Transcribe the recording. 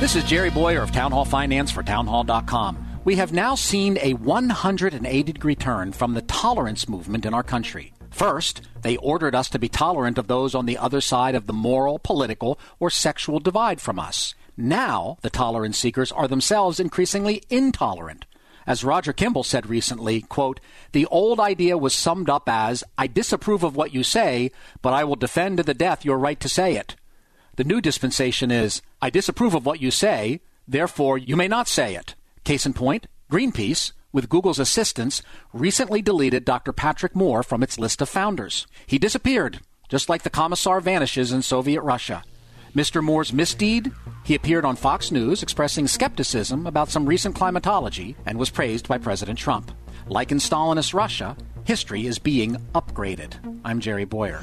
This is Jerry Bowyer of Town Hall Finance for townhall.com. We have now seen a 180 degree turn from the tolerance movement in our country. First, they ordered us to be tolerant of those on the other side of the moral, political, or sexual divide from us. Now, the tolerance seekers are themselves increasingly intolerant. As Roger Kimball said recently, quote, the old idea was summed up as, I disapprove of what you say, but I will defend to the death your right to say it. The new dispensation is, I disapprove of what you say, therefore you may not say it. Case in point, Greenpeace, with Google's assistance, recently deleted Dr. Patrick Moore from its list of founders. He disappeared, just like the commissar vanishes in Soviet Russia. Mr. Moore's misdeed? He appeared on Fox News expressing skepticism about some recent climatology and was praised by President Trump. Like in Stalinist Russia, history is being upgraded. I'm Jerry Bowyer